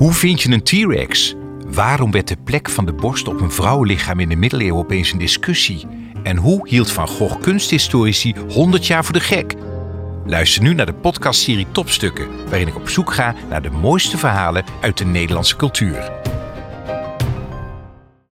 Hoe vind je een T-Rex? Waarom werd de plek van de borst op een vrouwenlichaam in de middeleeuwen opeens een discussie? En hoe hield Van Gogh kunsthistorici 100 jaar voor de gek? Luister nu naar de podcastserie Topstukken, waarin ik op zoek ga naar de mooiste verhalen uit de Nederlandse cultuur.